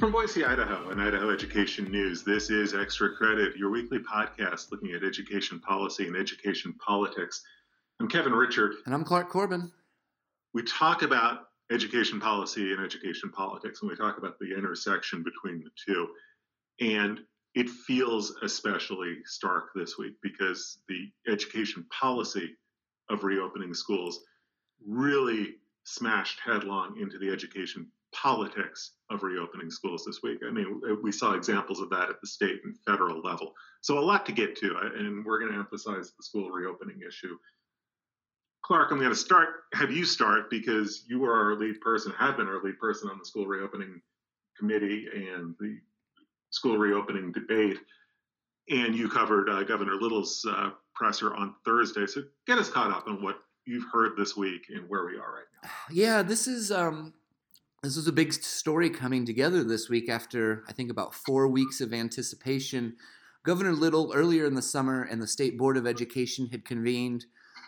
From Boise, Idaho, and Idaho Education News, this is Extra Credit, your weekly podcast looking at education policy and education politics. I'm Kevin Richert. And I'm Clark Corbin. We talk about education policy and education politics, and we talk about the intersection between the two. And it feels especially stark this week because the education policy of reopening schools really smashed headlong into the education politics of reopening schools this week. I mean, we saw examples of that at the state and federal level. So a lot to get to, and we're going to emphasize the school reopening issue. Clark, I'm going to start, have you start because you are our lead person, have been our lead person on the school reopening committee and the school reopening debate. And you covered uh, Governor Little's uh, presser on Thursday. So get us caught up on what you've heard this week and where we are right now. Yeah, this is um, this was a big story coming together this week after I think about four weeks of anticipation. Governor Little earlier in the summer and the State Board of Education had convened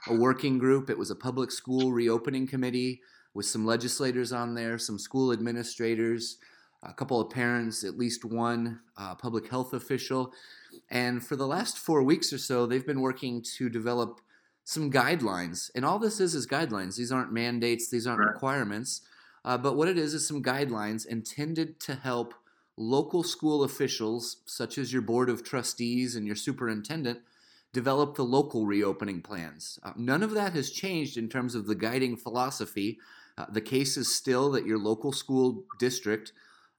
a working group. It was a public school reopening committee with some legislators on there, some school administrators, a couple of parents, at least one uh, public health official. And for the last four weeks or so, they've been working to develop some guidelines. And all this is is guidelines. These aren't mandates, these aren't requirements. Uh, but what it is is some guidelines intended to help local school officials, such as your board of trustees and your superintendent, develop the local reopening plans. Uh, none of that has changed in terms of the guiding philosophy. Uh, the case is still that your local school district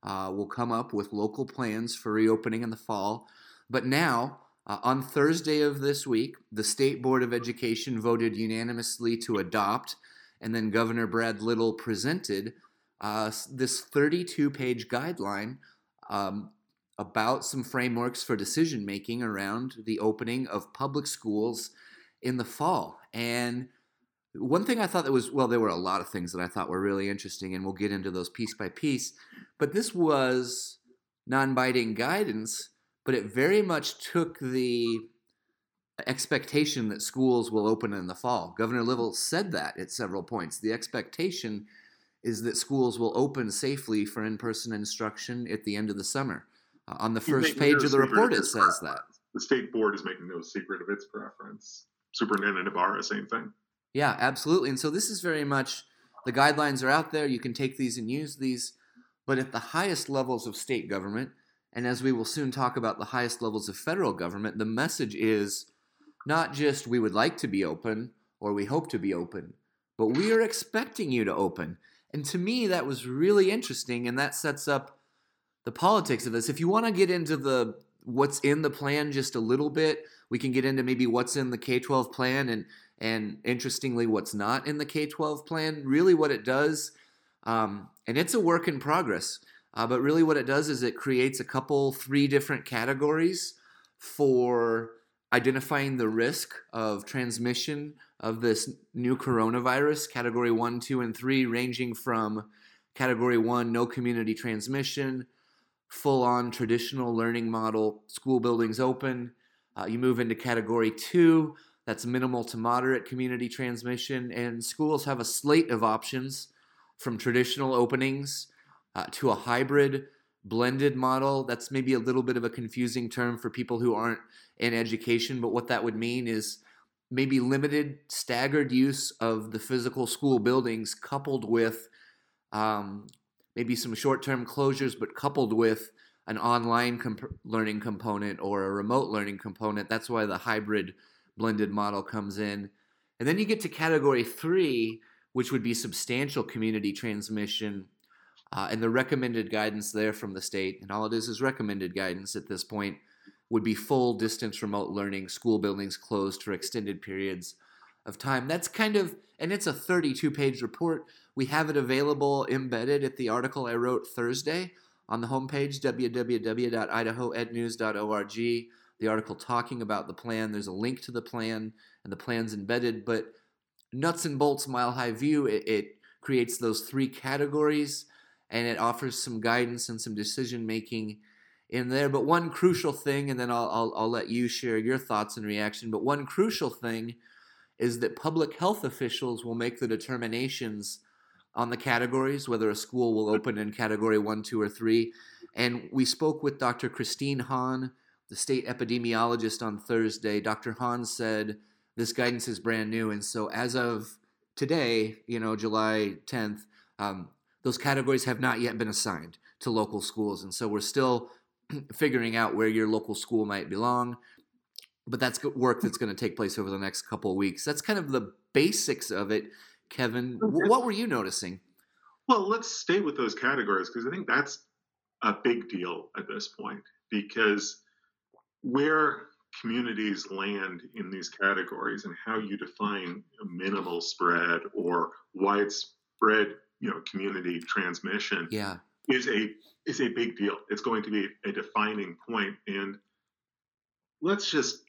uh, will come up with local plans for reopening in the fall. But now, uh, on Thursday of this week, the State Board of Education voted unanimously to adopt and then Governor Brad Little presented uh, this 32 page guideline um, about some frameworks for decision making around the opening of public schools in the fall. And one thing I thought that was, well, there were a lot of things that I thought were really interesting, and we'll get into those piece by piece. But this was non binding guidance, but it very much took the expectation that schools will open in the fall. Governor Little said that at several points. The expectation is that schools will open safely for in-person instruction at the end of the summer. Uh, on the first page no of the report, it says preference. that. The state board is making no secret of its preference. Superintendent Ybarra, same thing. Yeah, absolutely. And so this is very much the guidelines are out there. You can take these and use these. But at the highest levels of state government, and as we will soon talk about the highest levels of federal government, the message is not just we would like to be open or we hope to be open, but we are expecting you to open. And to me, that was really interesting, and that sets up the politics of this. If you want to get into the what's in the plan just a little bit, we can get into maybe what's in the K-12 plan and and interestingly, what's not in the K-12 plan. Really, what it does, um, and it's a work in progress. Uh, but really, what it does is it creates a couple, three different categories for identifying the risk of transmission of this new coronavirus, category one, two, and three, ranging from category one, no community transmission, full on traditional learning model, school buildings open. Uh, you move into category two, that's minimal to moderate community transmission, and schools have a slate of options from traditional openings uh, to a hybrid blended model. That's maybe a little bit of a confusing term for people who aren't in education, but what that would mean is maybe limited, staggered use of the physical school buildings coupled with um, maybe some short term closures, but coupled with an online comp- learning component or a remote learning component. That's why the hybrid blended model comes in. And then you get to category three, which would be substantial community transmission uh, and the recommended guidance there from the state, and all it is is recommended guidance at this point, would be full distance remote learning, school buildings closed for extended periods of time. That's kind of, and it's a 32 page report. We have it available embedded at the article I wrote Thursday on the homepage, www.idahoednews.org. The article talking about the plan. There's a link to the plan, and the plan's embedded, but nuts and bolts mile high view, it, it creates those three categories and it offers some guidance and some decision making in there. But one crucial thing, and then I'll, I'll, I'll let you share your thoughts and reaction. But one crucial thing is that public health officials will make the determinations on the categories, whether a school will open in category one, two, or three. And we spoke with Dr. Christine Hahn, the state epidemiologist, on Thursday. Dr. Hahn said this guidance is brand new. And so as of today, you know, July 10th, um, those categories have not yet been assigned to local schools. And so we're still figuring out where your local school might belong. But that's work that's going to take place over the next couple of weeks. That's kind of the basics of it. Kevin, what were you noticing? Well, let's stay with those categories because I think that's a big deal at this point because where communities land in these categories and how you define minimal spread or widespread you know community transmission yeah. is a is a big deal it's going to be a defining point and let's just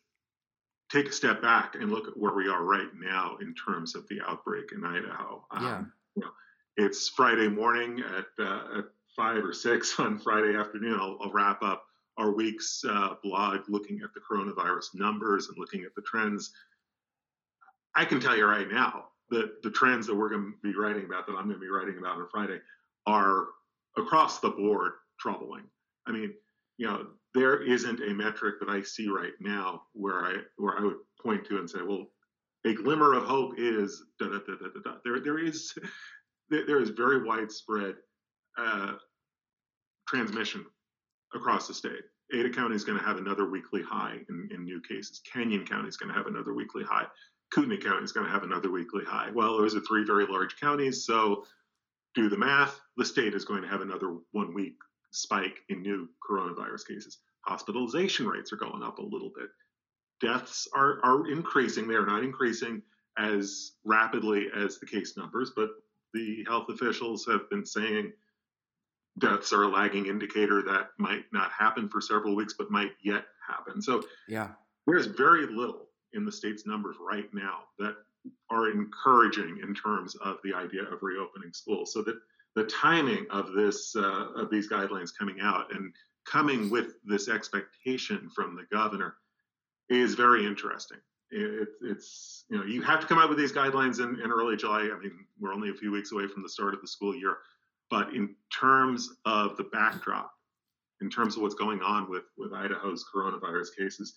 take a step back and look at where we are right now in terms of the outbreak in idaho yeah. Um, you know, it's friday morning at, uh, at five or six on friday afternoon i'll, I'll wrap up our week's uh, blog looking at the coronavirus numbers and looking at the trends. I can tell you right now that the trends that we're going to be writing about, that I'm going to be writing about on Friday, are across the board troubling. I mean, you know, there isn't a metric that I see right now where I where I would point to and say, well, a glimmer of hope is da da da da. da. There there is there is very widespread uh, transmission across the state. Ada County is going to have another weekly high in, in new cases. Canyon County is going to have another weekly high. Kootenai County is going to have another weekly high. Well, those are three very large counties, so do the math. The state is going to have another one week spike in new coronavirus cases. Hospitalization rates are going up a little bit. Deaths are, are increasing. They are not increasing as rapidly as the case numbers, but the health officials have been saying deaths are a lagging indicator that might not happen for several weeks, but might yet happen. So yeah, there's very little in the state's numbers right now that are encouraging in terms of the idea of reopening schools. So that the timing of this uh, of these guidelines coming out and coming with this expectation from the governor is very interesting. It, it's you know you have to come out with these guidelines in, in early July. I mean we're only a few weeks away from the start of the school year but in terms of the backdrop, in terms of what's going on with, with Idaho's coronavirus cases,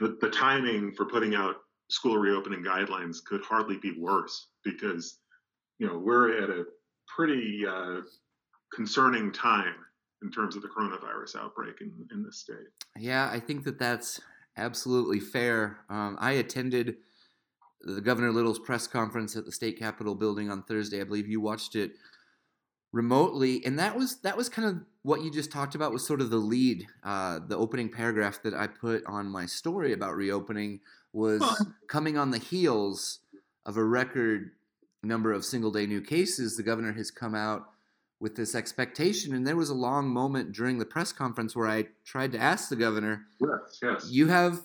the, the timing for putting out school reopening guidelines could hardly be worse because, you know, we're at a pretty uh, concerning time in terms of the coronavirus outbreak in, in the state. Yeah, I think that that's absolutely fair. Um, I attended the Governor Little's press conference at the state capitol building on Thursday. I believe you watched it remotely and that was that was kind of what you just talked about was sort of the lead uh, the opening paragraph that i put on my story about reopening was coming on the heels of a record number of single day new cases the governor has come out with this expectation and there was a long moment during the press conference where i tried to ask the governor yes yes. You have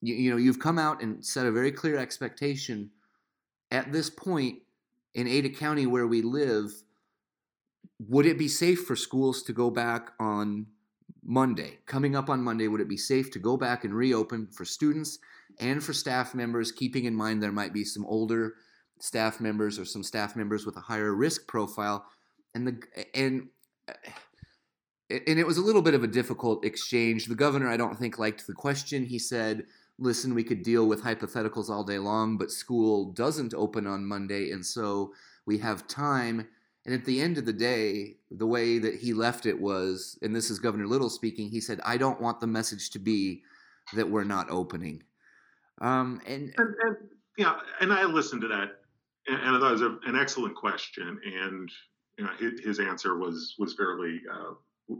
you, you know you've come out and set a very clear expectation at this point in ada county where we live would it be safe for schools to go back on Monday? Coming up on Monday, would it be safe to go back and reopen for students and for staff members, keeping in mind there might be some older staff members or some staff members with a higher risk profile? And the and and it was a little bit of a difficult exchange. The governor, I don't think, liked the question. He said, "Listen, we could deal with hypotheticals all day long, but school doesn't open on Monday, and so we have time." And at the end of the day, the way that he left it was, and this is Governor Little speaking, he said, I don't want the message to be that we're not opening. Um, and, and, and yeah, and I listened to that, and, and I thought it was a, an excellent question, and you know, his, his answer was was fairly uh,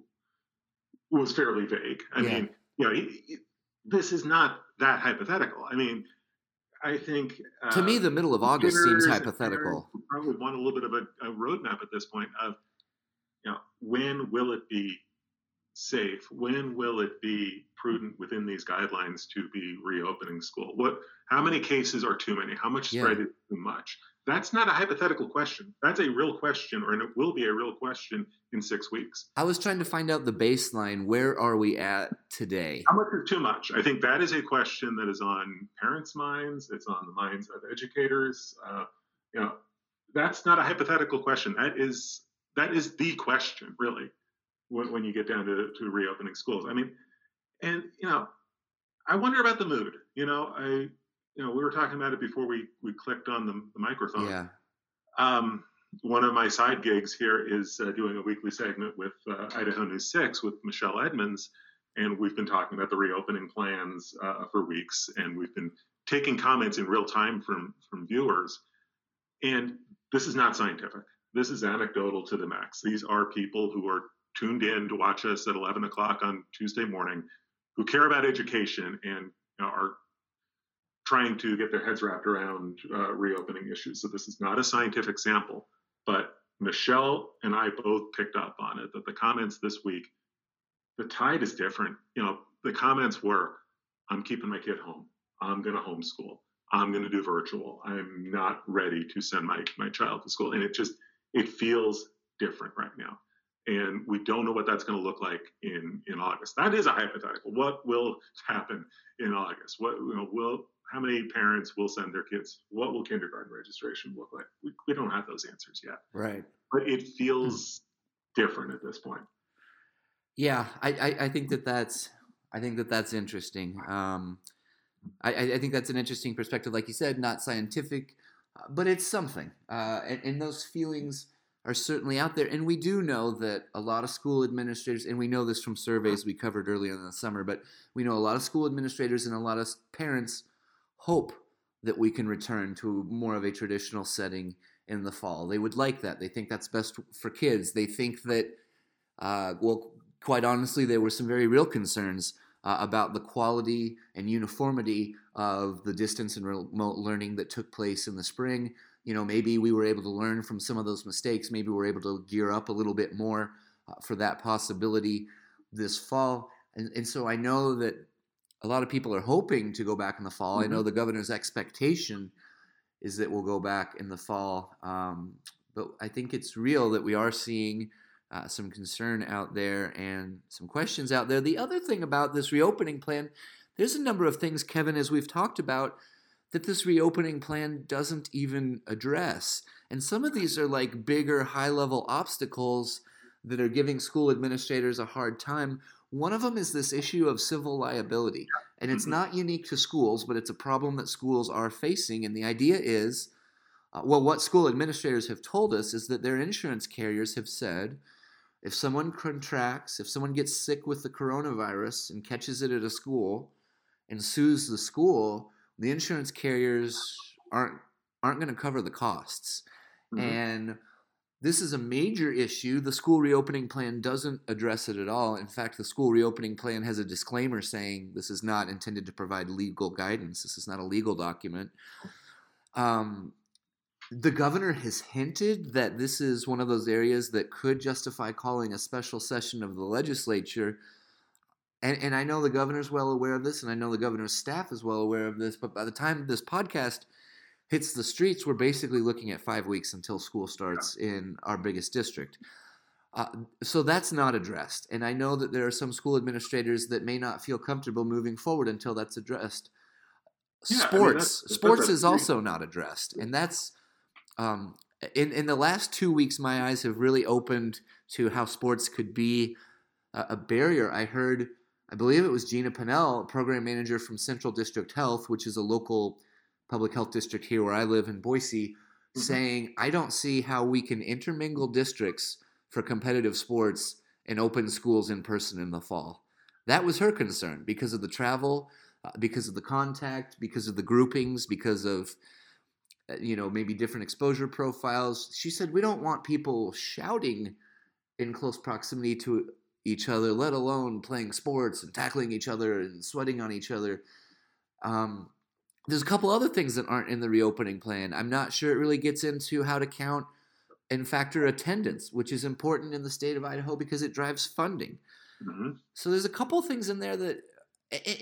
was fairly vague. I Yeah. mean, you know, he, he- this is not that hypothetical. I mean, I think uh, to me, the middle of August seems hypothetical. Probably want a little bit of a, a roadmap at this point of, you know, when will it be safe? When will it be prudent within these guidelines to be reopening school? What? How many cases are too many? How much Yeah. spread is too much? That's not a hypothetical question. That's a real question, or it will be a real question in six weeks. I was trying to find out the baseline. Where are we at today? How much is too much? I think that is a question that is on parents' minds. It's on the minds of educators. Uh, you know, that's not a hypothetical question. That is that is the question, really. when, when you get down to, to reopening schools. I mean, and you know, I wonder about the mood. You know, I you know we were talking about it before we we clicked on the, the microphone. Yeah. Um, one of my side gigs here is uh, doing a weekly segment with uh, Idaho News Six with Michelle Edmonds, and we've been talking about the reopening plans uh, for weeks, and we've been taking comments in real time from from viewers. And this is not scientific. This is anecdotal to the max. These are people who are tuned in to watch us at 11 o'clock on Tuesday morning, who care about education and are trying to get their heads wrapped around uh, reopening issues. So this is not a scientific sample, but Michelle and I both picked up on it that the comments this week, the tide is different. You know, the comments were, "I'm keeping my kid home. I'm going to homeschool. I'm going to do virtual. I'm not ready to send my my child to school." And it just it feels different right now and we don't know what that's going to look like in in August. That is a hypothetical. What will happen in August? What you know, will how many parents will send their kids? What will kindergarten registration look like? We, we don't have those answers yet. Right. But it feels different at this point. Yeah, I, I, I think that that's I think that that's interesting. Um, I, I think that's an interesting perspective, like you said, not scientific, uh, but it's something. Uh, and, and those feelings are certainly out there. And we do know that a lot of school administrators, and we know this from surveys we covered earlier in the summer, but we know a lot of school administrators and a lot of parents hope that we can return to more of a traditional setting in the fall. They would like that. They think that's best for kids. They think that, uh, well, quite honestly, there were some very real concerns uh, about the quality and uniformity of the distance and remote learning that took place in the spring you know, maybe we were able to learn from some of those mistakes. Maybe we're able to gear up a little bit more uh, for that possibility this fall. And, and so I know that a lot of people are hoping to go back in the fall. Mm-hmm. I know mm-hmm. the governor's expectation is that we'll go back in the fall. Um, but I think it's real that we are seeing uh, some concern out there and some questions out there. The other thing about this reopening plan, there's a number of things, Kevin, as we've talked about, that this reopening plan doesn't even address. And some of these are like bigger, high level obstacles that are giving school administrators a hard time. One of them is this issue of civil liability. And it's mm-hmm. not unique to schools, but it's a problem that schools are facing. And the idea is uh, well, what school administrators have told us is that their insurance carriers have said if someone contracts, if someone gets sick with the coronavirus and catches it at a school and sues the school, the insurance carriers aren't aren't going to cover the costs. Mm-hmm. And this is a major issue. The school reopening plan doesn't address it at all. In fact, the school reopening plan has a disclaimer saying this is not intended to provide legal guidance. This is not a legal document. Um, the governor has hinted that this is one of those areas that could justify calling a special session of the legislature and, and I know the governor's well aware of this, and I know the governor's staff is well aware of this. But by the time this podcast hits the streets, we're basically looking at five weeks until school starts in our biggest district. Uh, so that's not addressed. And I know that there are some school administrators that may not feel comfortable moving forward until that's addressed. Yeah, sports, I mean, that's, sports is also not addressed, and that's um, in in the last two weeks. My eyes have really opened to how sports could be a, a barrier. I heard I believe it was Gina Pinnell, program manager from Central District Health, which is a local public health district here where I live in Boise, mm-hmm. saying, I don't see how we can intermingle districts for competitive sports and open schools in person in the fall. That was her concern because of the travel, uh, because of the contact, because of the groupings, because of uh, you know maybe different exposure profiles. She said we don't want people shouting in close proximity to each other, let alone playing sports and tackling each other and sweating on each other. Um, there's a couple other things that aren't in the reopening plan. I'm not sure it really gets into how to count and factor attendance, which is important in the state of Idaho because it drives funding. Mm-hmm. So there's a couple things in there that,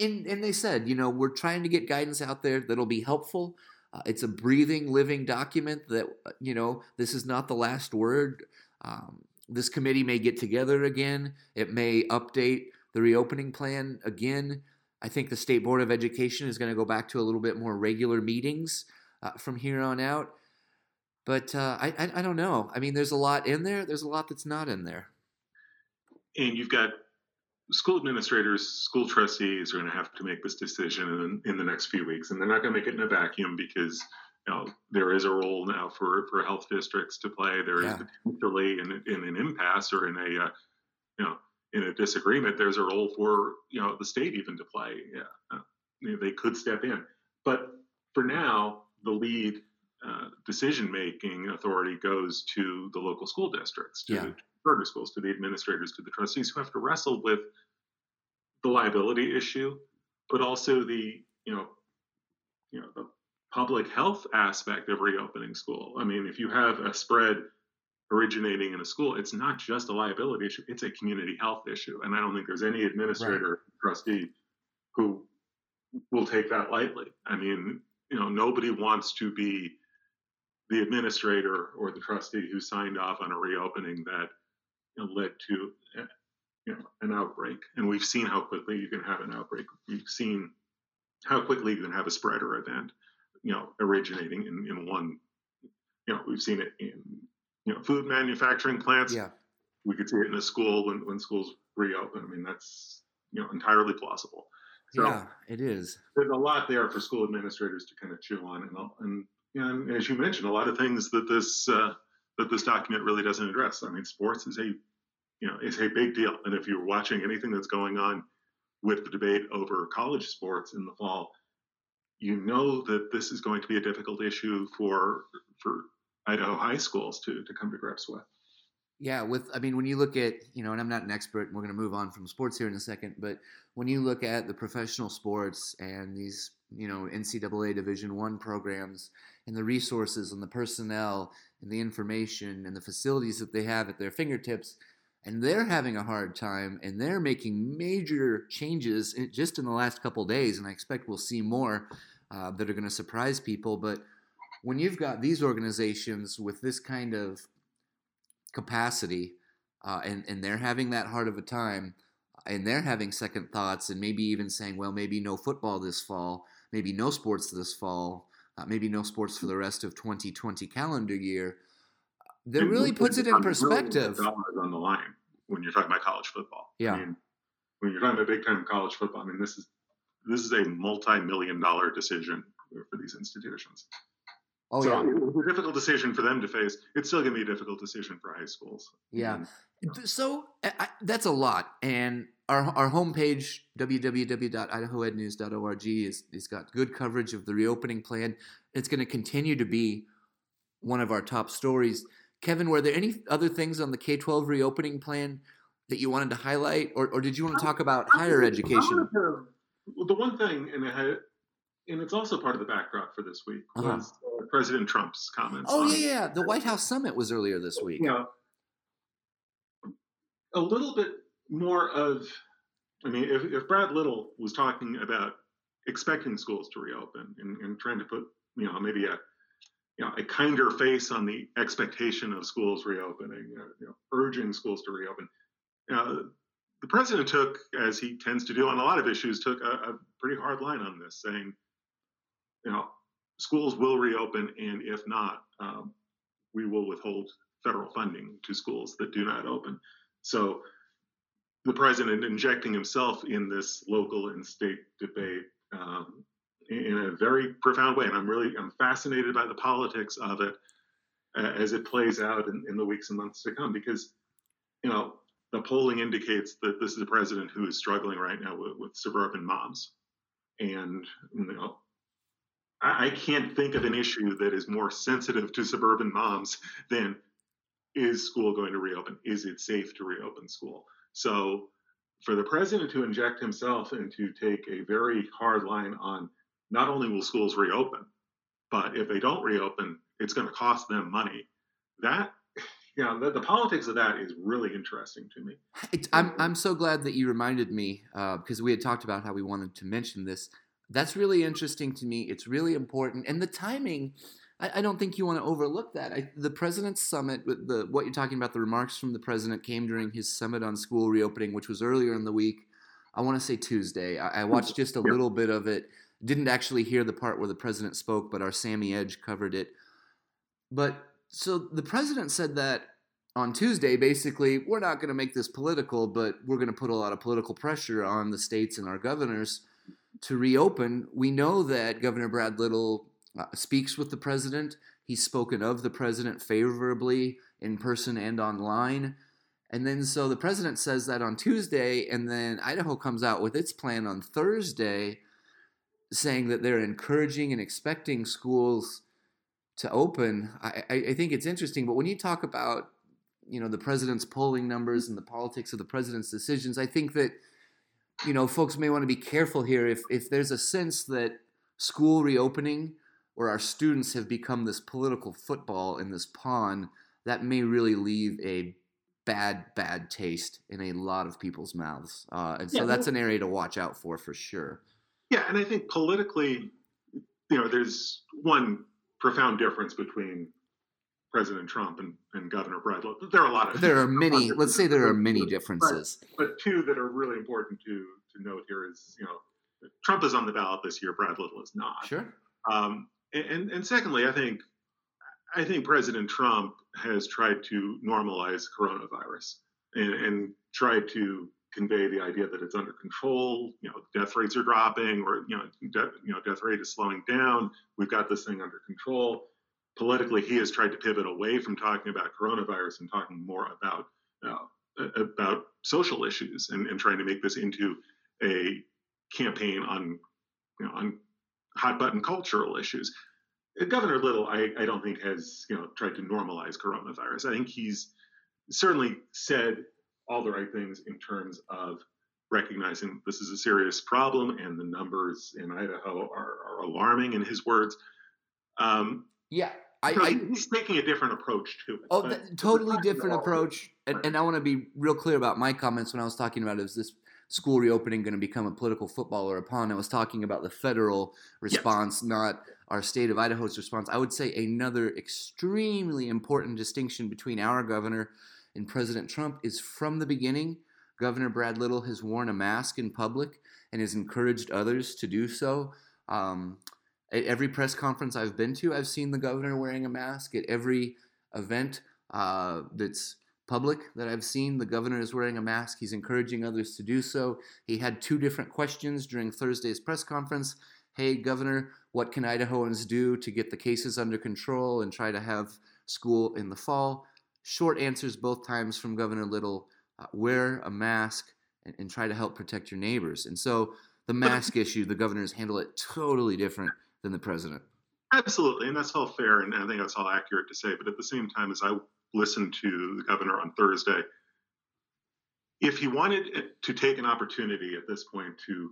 and, and they said, you know, we're trying to get guidance out there that'll be helpful. Uh, it's a breathing, living document that, you know, this is not the last word. Um, this committee may get together again. It may update the reopening plan again. I think the State Board of Education is going to go back to a little bit more regular meetings uh, from here on out. But uh, I, I, I don't know. I mean, there's a lot in there. There's a lot that's not in there. and you've got school administrators, school trustees are going to have to make this decision in, in the next few weeks, and they're not going to make it in a vacuum because you know there is a role now for for health districts to play. There yeah. is potentially in, in an impasse or in a uh, you know in a disagreement. There's a role for you know the state even to play. Yeah, uh, they could step in, but for now, the lead uh, decision making authority goes to the local school districts, to yeah. the charter schools, to the administrators, to the trustees who have to wrestle with the liability issue, but also the you know you know the public health aspect of reopening school. I mean, if you have a spread originating in a school, it's not just a liability issue, it's a community health issue. And I don't think there's any administrator, right. trustee who will take that lightly. I mean, you know, nobody wants to be the administrator or the trustee who signed off on a reopening that you know, led to you know an outbreak. And we've seen how quickly you can have an outbreak. We've seen how quickly you can have a spreader event, you know, originating in, in one. You know, we've seen it in you know food manufacturing plants. Yeah. We could see it in a school when, when schools reopen. I mean, that's you know entirely plausible. So yeah, it is. There's a lot there for school administrators to kind of chew on, and and and as you mentioned, a lot of things that this uh, that this document really doesn't address. I mean, sports is a you know is a big deal, and if you're watching anything that's going on with the debate over college sports in the fall, you know that this is going to be a difficult issue for for Idaho high schools to to come to grips with. Yeah, with I mean, when you look at you know, and I'm not an expert, and we're going to move on from sports here in a second, but when you look at the professional sports and these you know NCAA Division One programs and the resources and the personnel and the information and the facilities that they have at their fingertips, and they're having a hard time, and they're making major changes just in the last couple days, and I expect we'll see more uh, that are going to surprise people, but when you've got these organizations with this kind of capacity uh, and, and they're having that hard of a time and they're having second thoughts and maybe even saying, well, maybe no football this fall, maybe no sports this fall, uh, maybe no sports for the rest of 2020 calendar year, that really puts it in perspective. On the line when you're talking about college football. Yeah. I mean, when you're talking about big time college football, I mean, this is this is a multi-million dollar decision for these institutions. Oh so yeah, it was a difficult decision for them to face. It's still going to be a difficult decision for high schools. Yeah. And, so I, that's a lot, and our our homepage www.idahoednews.org is is got good coverage of the reopening plan. It's going to continue to be one of our top stories. Kevin, were there any other things on the K twelve reopening plan that you wanted to highlight, or, or did you want to talk about higher education? well, the one thing, and had, and it's also part of the backdrop for this week uh-huh. was uh, President Trump's comments. Oh yeah, yeah. The White House summit was earlier this week. Yeah, a little bit more of. I mean, if, if Brad Little was talking about expecting schools to reopen and, and trying to put, you know, maybe a you know, a kinder face on the expectation of schools reopening, you know, you know urging schools to reopen. The president took, as he tends to do on a lot of issues, took a, a pretty hard line on this, saying, you know, schools will reopen, and if not, um, we will withhold federal funding to schools that do not open. So the president injecting himself in this local and state debate um, in a very profound way, and I'm really I'm fascinated by the politics of it uh, as it plays out in, in the weeks and months to come. Because you know the polling indicates that this is a president who is struggling right now with, with suburban moms, and you know I, I can't think of an issue that is more sensitive to suburban moms than is school going to reopen? Is it safe to reopen school? So, for the president to inject himself and to take a very hard line on not only will schools reopen, but if they don't reopen, it's going to cost them money. That, you know, the, the politics of that is really interesting to me. I'm, I'm so glad that you reminded me uh, because we had talked about how we wanted to mention this that's really interesting to me. It's really important, and the timing. I, I don't think you want to overlook that. I, the president's summit, the what you're talking about, the remarks from the president came during his summit on school reopening, which was earlier in the week. I want to say Tuesday. I, I watched just a little bit of it. Didn't actually hear the part where the president spoke, but our Sami Edge covered it. But so the president said that on Tuesday, basically, we're not going to make this political, but we're going to put a lot of political pressure on the states and our governors to reopen. We know that Governor Brad Little uh, speaks with the president. He's spoken of the president favorably in person and online. And then so the president says that on Tuesday, and then Idaho comes out with its plan on Thursday, saying that they're encouraging and expecting schools to open. I, I think it's interesting, but when you talk about you know the president's polling numbers and the politics of the president's decisions, I think that you know folks may want to be careful here if if there's a sense that school reopening or our students have become this political football in this pawn that may really leave a bad bad taste in a lot of people's mouths uh, and so yeah, that's an area to watch out for for sure yeah and i think politically you know there's one profound difference between President Trump and, and Governor Brad. Little. There are a lot of there are many. Let's say there are many differences, but, but, two that are really important to to note here is you know Trump is on the ballot this year. Brad Little is not. Sure. Um, and and secondly, I think I think President Trump has tried to normalize coronavirus and, and tried to convey the idea that it's under control. You know, death rates are dropping, or you know, de- you know, death rate is slowing down. We've got this thing under control politically he has tried to pivot away from talking about coronavirus and talking more about uh, about social issues and, and, trying to make this into a campaign on you know on hot button cultural issues. Governor Little, I, I don't think has you know tried to normalize coronavirus. I think he's certainly said all the right things in terms of recognizing this is a serious problem and the numbers in Idaho are, are alarming in his words. Um, yeah, I, I, he's taking a different approach to it. Oh, totally different approach. And, and, I want to be real clear about my comments when I was talking about is this school reopening going to become a political football or a pawn? I was talking about the federal response, yes. not our state of Idaho's response. I would say another extremely important distinction between our governor and President Trump is from the beginning, Governor Brad Little has worn a mask in public and has encouraged others to do so. Um, at every press conference I've been to, I've seen the governor wearing a mask. At every event uh, that's public that I've seen, the governor is wearing a mask. He's encouraging others to do so. He had two different questions during Thursday's press conference. Hey, governor, what can Idahoans do to get the cases under control and try to have school in the fall? Short answers both times from Governor Little uh, wear a mask and, and try to help protect your neighbors. And so the mask issue, the governors handle it totally different than the president. Absolutely, and that's all fair, and I think that's all accurate to say. But at the same time, as I listened to the governor on Thursday, if he wanted to take an opportunity at this point to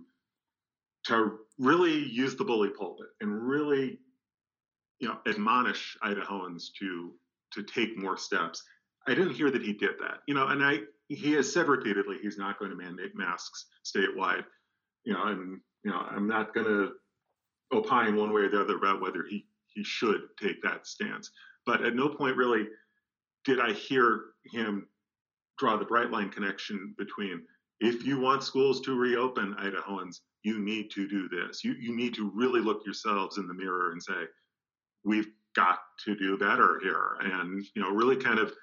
to really use the bully pulpit and really, you know, admonish Idahoans to to take more steps, I didn't hear that he did that. You know, and I he has said repeatedly he's not going to mandate masks statewide. You know, and you know, I'm not going to opine one way or the other about whether he, he should take that stance. But at no point really did I hear him draw the bright line connection between if you want schools to reopen, Idahoans, you need to do this. You, you need to really look yourselves in the mirror and say, we've got to do better here. And, you know, really kind of,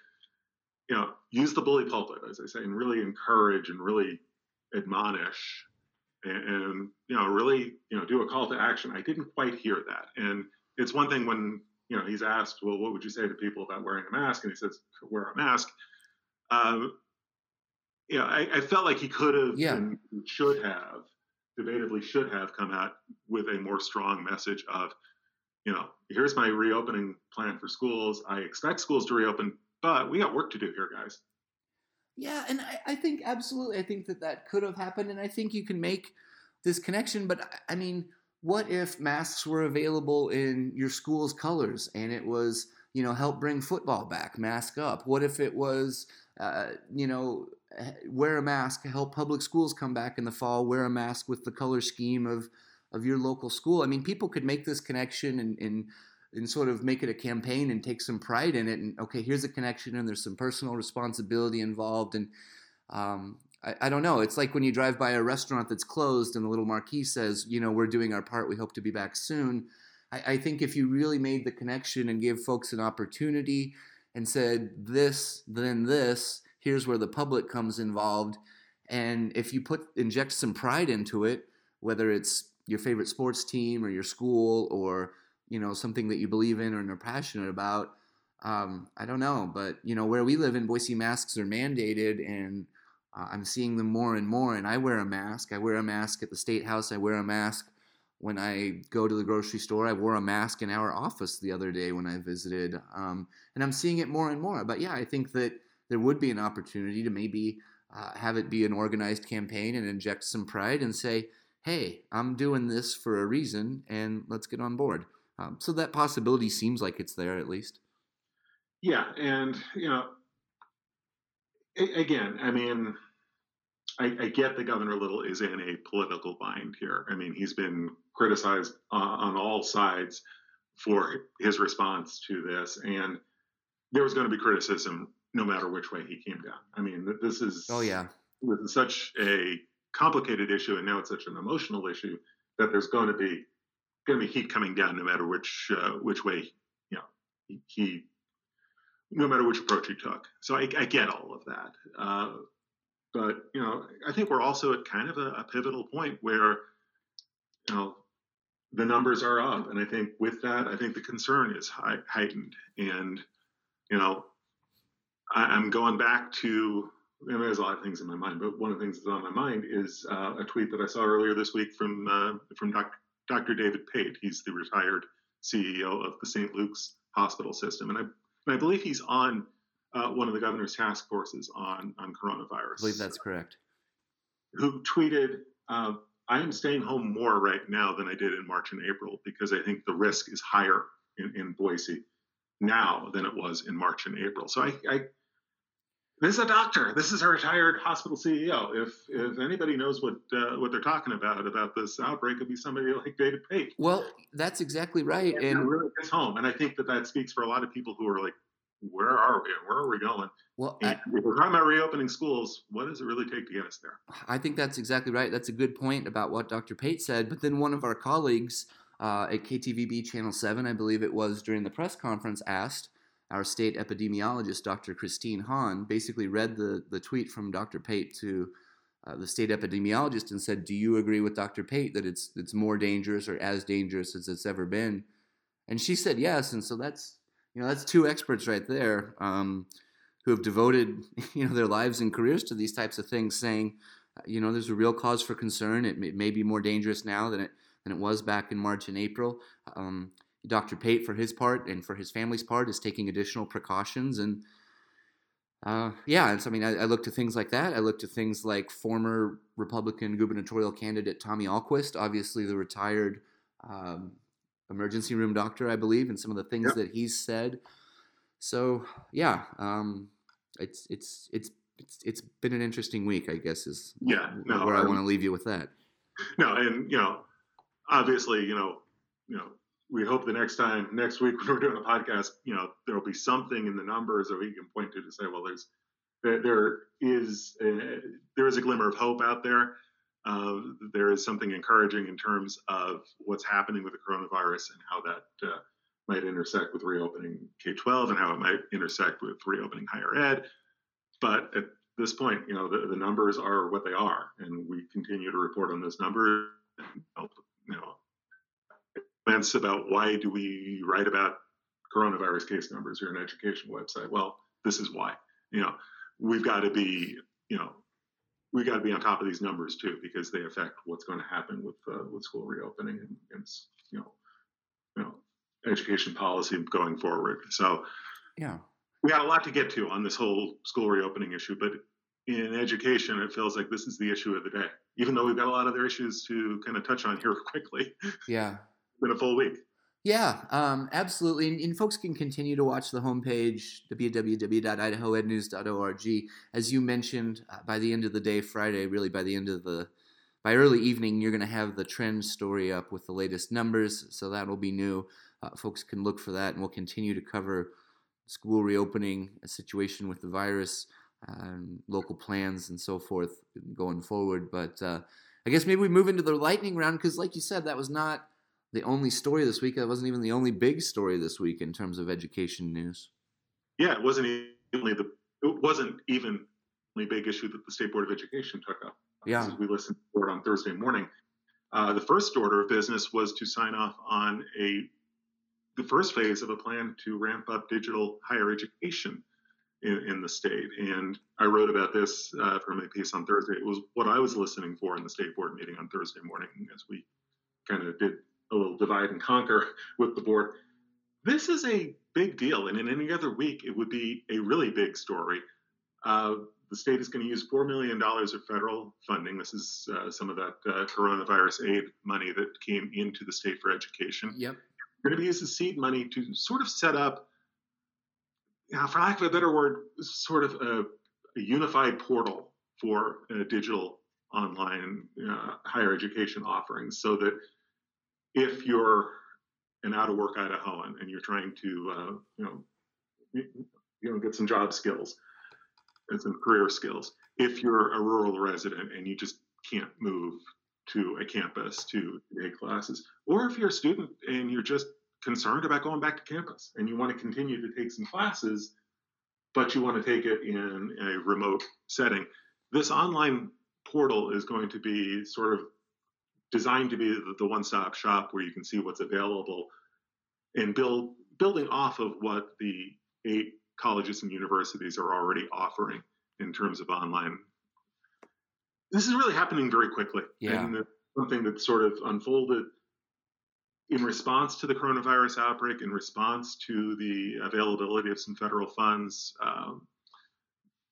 you know, use the bully pulpit, as I say, and really encourage and really admonish and, and, you know really you know do a call to action i didn't quite hear that and it's one thing when you know he's asked well what would you say to people about wearing a mask and he says wear a mask um, you know I, I felt like he could have yeah. and should have debatably should have come out with a more strong message of you know here's my reopening plan for schools i expect schools to reopen but we got work to do here guys yeah, and I, I think absolutely, I think that that could have happened, and I think you can make this connection. But I mean, what if masks were available in your school's colors and it was, you know, help bring football back, mask up? What if it was, uh, you know, wear a mask, help public schools come back in the fall, wear a mask with the color scheme of of your local school? I mean, people could make this connection and, and and sort of make it a campaign and take some pride in it. And okay, here's a connection, and there's some personal responsibility involved. And um, I, I, don't know. It's like when you drive by a restaurant that's closed, and the little marquee says, you know, we're doing our part. We hope to be back soon. I, I think if you really made the connection and give folks an opportunity and said this, then this. Here's where the public comes involved. And if you put inject some pride into it, whether it's your favorite sports team or your school or you know something that you believe in or are passionate about, um, I don't know, but you know where we live in Boise, masks are mandated, and uh, I'm seeing them more and more. And I wear a mask. I wear a mask at the state house. I wear a mask when I go to the grocery store. I wore a mask in our office the other day when I visited, um, and I'm seeing it more and more. But yeah, I think that there would be an opportunity to maybe uh, have it be an organized campaign and inject some pride and say, "Hey, I'm doing this for a reason, and let's get on board." Um, so that possibility seems like it's there at least. Yeah, and you know, again, I mean, I, I, get that Governor Little is in a political bind here. I mean, he's been criticized uh, on all sides for his response to this, and there was going to be criticism no matter which way he came down. I mean, this is oh yeah, with such a complicated issue, and now it's such an emotional issue that there's going to be going to be heat coming down no matter which uh, which way you know he, no matter which approach he took. So I, I get all of that. Uh, but you know, I think we're also at kind of a, a, pivotal point where you know the numbers are up, and I think with that, I think the concern is high, heightened. And you know, I, am going back to. I mean, there's a lot of things in my mind, but one of the things that's on my mind is uh, a tweet that I saw earlier this week from uh, from Dr. Dr. David Pate. He's the retired CEO of the St. Luke's Hospital System, and I and I believe he's on uh, one of the governor's task forces on on coronavirus. I believe that's correct. Who tweeted, uh, "I am staying home more right now than I did in March and April because I think the risk is higher in, in Boise now than it was in March and April." So I, I this is a doctor. This is a retired hospital CEO. If if anybody knows what uh, what they're talking about about this outbreak, it'd be somebody like David Pate. Well, that's exactly right, and, and really gets home. And I think that that speaks for a lot of people who are like, "Where are we? Where are we going?" Well, I, if we're talking about reopening schools, what does it really take to get us there? I think that's exactly right. That's a good point about what Dr. Pate said. But then one of our colleagues uh, at KTVB Channel Seven, I believe it was during the press conference, asked our state epidemiologist, Dr. Christine Hahn, basically read the, the tweet from Dr. Pate to uh, the state epidemiologist and said, "Do you agree with Dr. Pate that it's it's more dangerous or as dangerous as it's ever been?" And she said yes. And so that's you know that's two experts right there um, who have devoted you know their lives and careers to these types of things, saying, uh, you know, there's a real cause for concern. It may, it may, be more dangerous now than it than it was back in March and April. Um, Dr. Pate, for his part and for his family's part, is taking additional precautions. And uh, yeah, and so I mean, I, I look to things like that. I look to things like former Republican gubernatorial candidate Tommy Ahlquist, obviously the retired um, emergency room doctor, I believe, and some of the things yep. that he's said. So yeah, um, it's it's it's it's it's been an interesting week, I guess, is yeah no, where I want to leave you with that. No, and you know, obviously, you know, you know, we hope the next time, next week when we're doing a podcast, you know, there'll be something in the numbers that we can point to to say, well, there's there is a, there is a glimmer of hope out there. Uh, there is something encouraging in terms of what's happening with the coronavirus and how that uh, might intersect with reopening K-12 and how it might intersect with reopening higher ed. But at this point, you know, the, the numbers are what they are, and we continue to report on those numbers. And, you know, comments about why do we write about coronavirus case numbers or an education website. Well, this is why. You know, we've got to be, you know, we've got to be on top of these numbers too because they affect what's going to happen with uh, with school reopening and, and you know, you know, education policy going forward. So, yeah, we got a lot to get to on this whole school reopening issue, but in education, it feels like this is the issue of the day. Even though we've got a lot of other issues to kind of touch on here quickly. Yeah, been a full week. Yeah, um, absolutely. And, and, folks can continue to watch the homepage, www.idahoednews.org. As you mentioned, uh, by the end of the day, Friday, really by the end of the, by early evening, you're going to have the trend story up with the latest numbers. So that'll be new. Uh, folks can look for that, and we'll continue to cover school reopening, a situation with the virus, um, local plans, and so forth going forward. But uh, I guess maybe we move into the lightning round because, like you said, that was not the only story this week. That wasn't even the only big story this week in terms of education news. yeah, it wasn't only the it wasn't even the big issue that the state board of education took up. Yeah, As we listened to it on Thursday morning. Uh, the first order of business was to sign off on a the first phase of a plan to ramp up digital higher education in, in the state. And I wrote about this uh, for my piece on Thursday. It was what I was listening for in the state board meeting on Thursday morning as we kind of did a little divide and conquer with the board. This is a big deal, and in any other week, it would be a really big story. Uh, the state is going to use $4 million of federal funding. This is uh, some of that uh, coronavirus aid money that came into the state for education. yep, We're going to be using seed money to sort of set up, for lack of a better word, sort of a, a unified portal for uh, digital online uh, higher education offerings so that if you're an out of work Idahoan and you're trying to, uh, you know, you, know, get some job skills and some career skills, if you're a rural resident and you just can't move to a campus to take classes, or if you're a student and you're just concerned about going back to campus and you want to continue to take some classes, but you want to take it in a remote setting, this online portal is going to be sort of designed to be the, one-stop shop where you can see what's available and build building off of what the eight colleges and universities are already offering in terms of online. This is really happening very quickly. Yeah. And something that sort of unfolded in response to the coronavirus outbreak, in response to the availability of some federal funds. Um,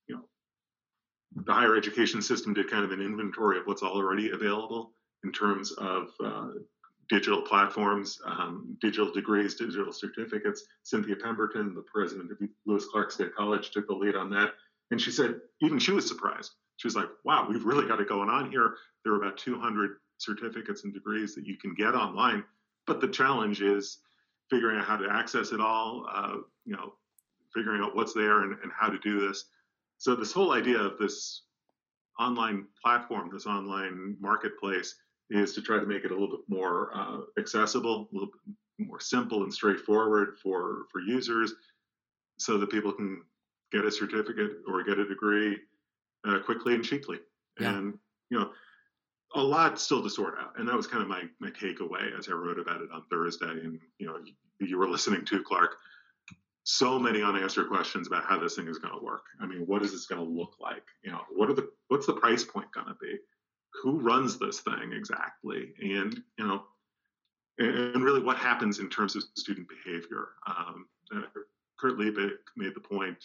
you know, the higher education system did kind of an inventory of what's already available in terms of uh, digital platforms, um, digital degrees, digital certificates. Cynthia Pemberton, the president of Lewis Clark State College, took the lead on that. And she said, even she was surprised. She was like, wow, we've really got it going on here. There are about 200 certificates and degrees that you can get online. But the challenge is figuring out how to access it all, uh, you know, figuring out what's there and, and how to do this. So this whole idea of this online platform, this online marketplace, is to try to make it a little bit more uh, accessible, a little bit more simple and straightforward for for users, so that people can get a certificate or get a degree uh, quickly and cheaply. Yeah. And you know, a lot still to sort out. And that was kind of my my takeaway as I wrote about it on Thursday. And you know, you, you were listening to Clark. So many unanswered questions about how this thing is going to work. I mean, what is this going to look like? You know, what are the what's the price point going to be? Who runs this thing exactly? And you know, and, really, what happens in terms of student behavior? Um, Kurt Liebich made the point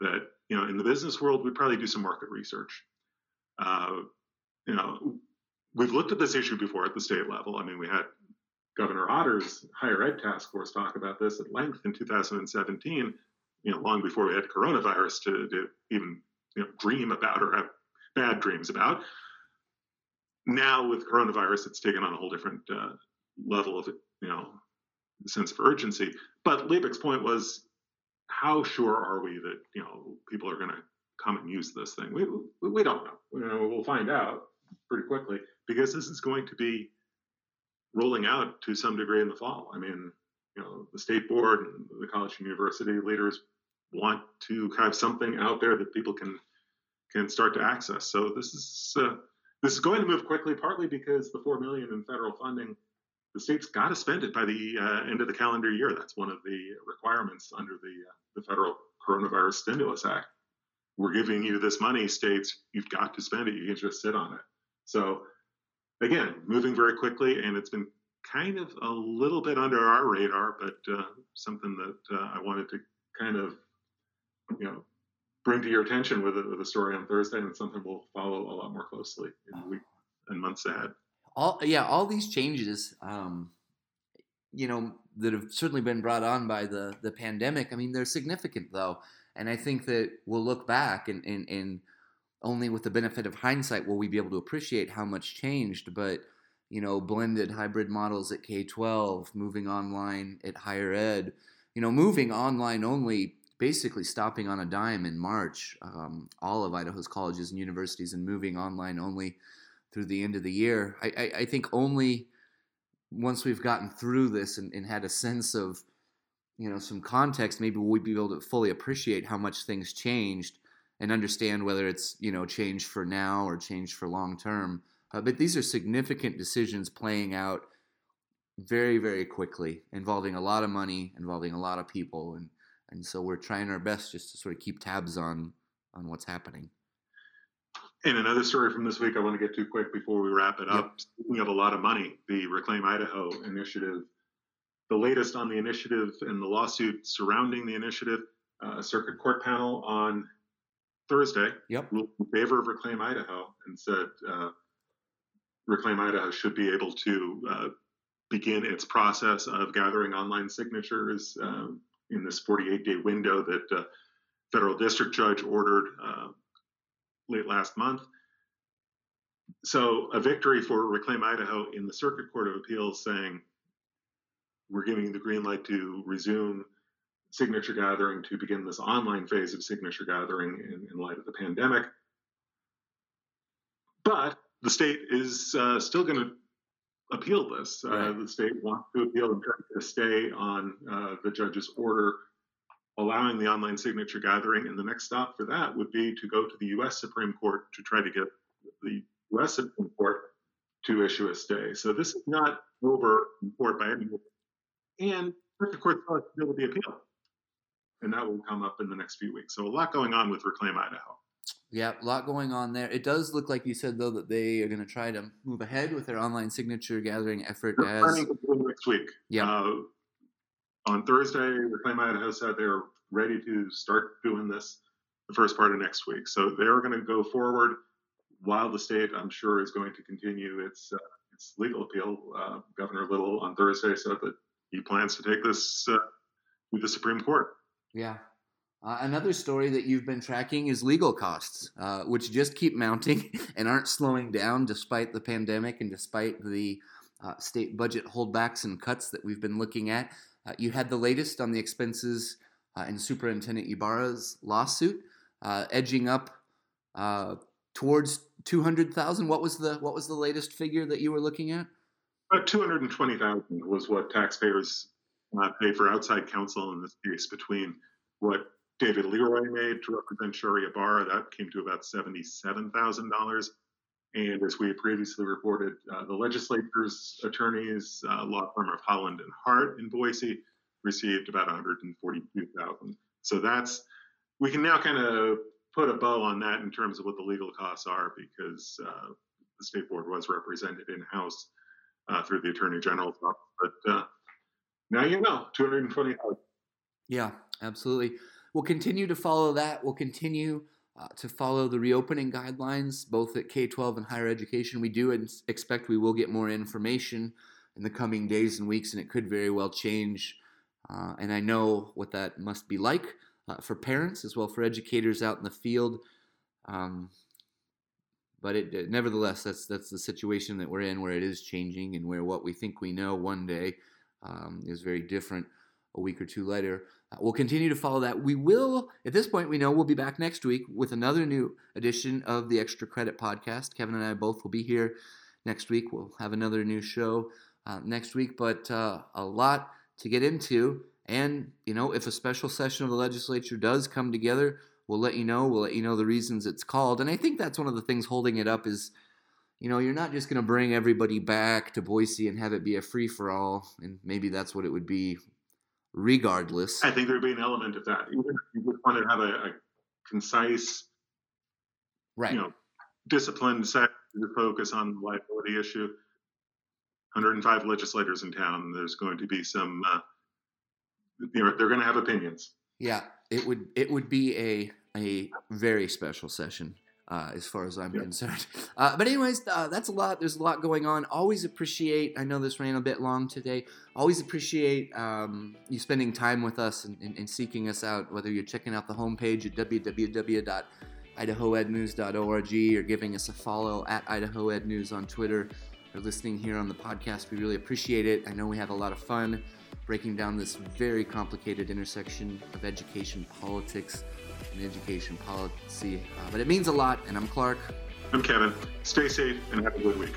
that you know, in the business world, we'd probably do some market research. Uh, you know, we've looked at this issue before at the state level. I mean, we had Governor Otter's higher ed task force talk about this at length in 2017. You know, long before we had coronavirus to, to even you know, dream about or have bad dreams about. Now with coronavirus, it's taken on a whole different uh, level of you know sense of urgency. But Liebich's point was, how sure are we that you know people are going to come and use this thing? We we don't know. You know, we'll find out pretty quickly because this is going to be rolling out to some degree in the fall. I mean, you know, the state board and the college and university leaders want to have something out there that people can can start to access. So this is uh, this is going to move quickly, partly because the four million in federal funding, the state's got to spend it by the uh, end of the calendar year. That's one of the requirements under the uh, the federal coronavirus stimulus act. We're giving you this money, states. You've got to spend it. You can just sit on it. So again, moving very quickly, and it's been kind of a little bit under our radar, but uh, something that uh, I wanted to kind of, you know, bring to your attention with a, with a story on Thursday, and something we'll follow a lot more closely in the week and months ahead. all yeah, all these changes, um, you know, that have certainly been brought on by the the pandemic. I mean, they're significant though, and I think that we'll look back and and, and only with the benefit of hindsight will we be able to appreciate how much changed. But you know, blended hybrid models at K twelve, moving online at higher ed, you know, moving online only. Basically, stopping on a dime in March, um, all of Idaho's colleges and universities, and moving online only through the end of the year. I, I, I think only once we've gotten through this and, and had a sense of you know some context, maybe we'd be able to fully appreciate how much things changed and understand whether it's you know change for now or change for long term. Uh, but these are significant decisions playing out very very quickly, involving a lot of money, involving a lot of people, and and so we're trying our best just to sort of keep tabs on on what's happening. And another story from this week I want to get to quick before we wrap it up. Yep. Speaking of a lot of money, the Reclaim Idaho initiative, the latest on the initiative and the lawsuit surrounding the initiative, uh, circuit court panel on Thursday yep. ruled in favor of Reclaim Idaho and said uh, Reclaim Idaho should be able to uh, begin its process of gathering online signatures uh, in this 48 day window that uh, federal district judge ordered uh, late last month. So, a victory for Reclaim Idaho in the Circuit Court of Appeals saying we're giving the green light to resume signature gathering to begin this online phase of signature gathering in, in light of the pandemic. But the state is uh, still going to appeal this. Uh, right. The state wants to appeal and try to stay on uh, the judge's order allowing the online signature gathering. And the next stop for that would be to go to the U.S. Supreme Court to try to get the U.S. Supreme Court to issue a stay. So this is not over in court by any means. And the court still has to deal with appeal. And that will come up in the next few weeks. So a lot going on with Reclaim Idaho. Yeah, a lot going on there. It does look like you said though that they are going to try to move ahead with their online signature gathering effort. They're as planning to do next week. Yeah. Uh, on Thursday, Reclaim Idaho said they're ready to start doing this the first part of next week. So they're going to go forward while the state, I'm sure, is going to continue its uh, its legal appeal. Uh, Governor Little on Thursday said that he plans to take this uh, to the Supreme Court. Yeah. Uh, another story that you've been tracking is legal costs, uh, which just keep mounting and aren't slowing down despite the pandemic and despite the uh, state budget holdbacks and cuts that we've been looking at. Uh, you had the latest on the expenses uh, in Superintendent Ybarra's lawsuit, edging up towards two hundred thousand. What was the what was the latest figure that you were looking at? About two hundred and twenty thousand was what taxpayers pay for outside counsel in this case. Between what David Leroy made to represent Sherri Ybarra, that came to about seventy-seven thousand dollars. And as we previously reported, uh, the legislature's attorneys, uh, law firm of Holland and Hart in Boise, received about 142,000. So that's we can now kind of put a bow on that in terms of what the legal costs are because uh, the state board was represented in house uh, through the attorney general's office. But uh, now you know, 220,000. Yeah, absolutely. We'll continue to follow that. We'll continue uh, to follow the reopening guidelines, both at K 12 and higher education. We do expect we will get more information in the coming days and weeks, and it could very well change. Uh, and I know what that must be like uh, for parents as well for educators out in the field. Um, but it, it, nevertheless, that's that's the situation that we're in, where it is changing, and where what we think we know one day um, is very different a week or two later. Uh, we'll continue to follow that. We will, at this point, we know we'll be back next week with another new edition of the Extra Credit Podcast. Kevin and I both will be here next week. We'll have another new show uh, next week, but uh, a lot to get into. And, you know, if a special session of the legislature does come together, we'll let you know. We'll let you know the reasons it's called. And I think that's one of the things holding it up is, you know, you're not just going to bring everybody back to Boise and have it be a free for all. And maybe that's what it would be regardless. I think there'd be an element of that. You just want to have a, a concise, right. you know, disciplined set to focus on the liability issue. 105 legislators in town. There's going to be some. Uh, you know, they're going to have opinions. Yeah, it would. It would be a a very special session uh, as far as I'm concerned. Uh, but anyways, uh, that's a lot. There's a lot going on. Always appreciate. I know this ran a bit long today. Always appreciate um, you spending time with us and, and, and, seeking us out. Whether you're checking out the homepage at www.idahoednews.org or giving us a follow at idahoednews on Twitter or listening here on the podcast, we really appreciate it. I know we have a lot of fun breaking down this very complicated intersection of education politics and education policy. Uh, but it means a lot, and I'm Clark. I'm Kevin. Stay safe and have a good week.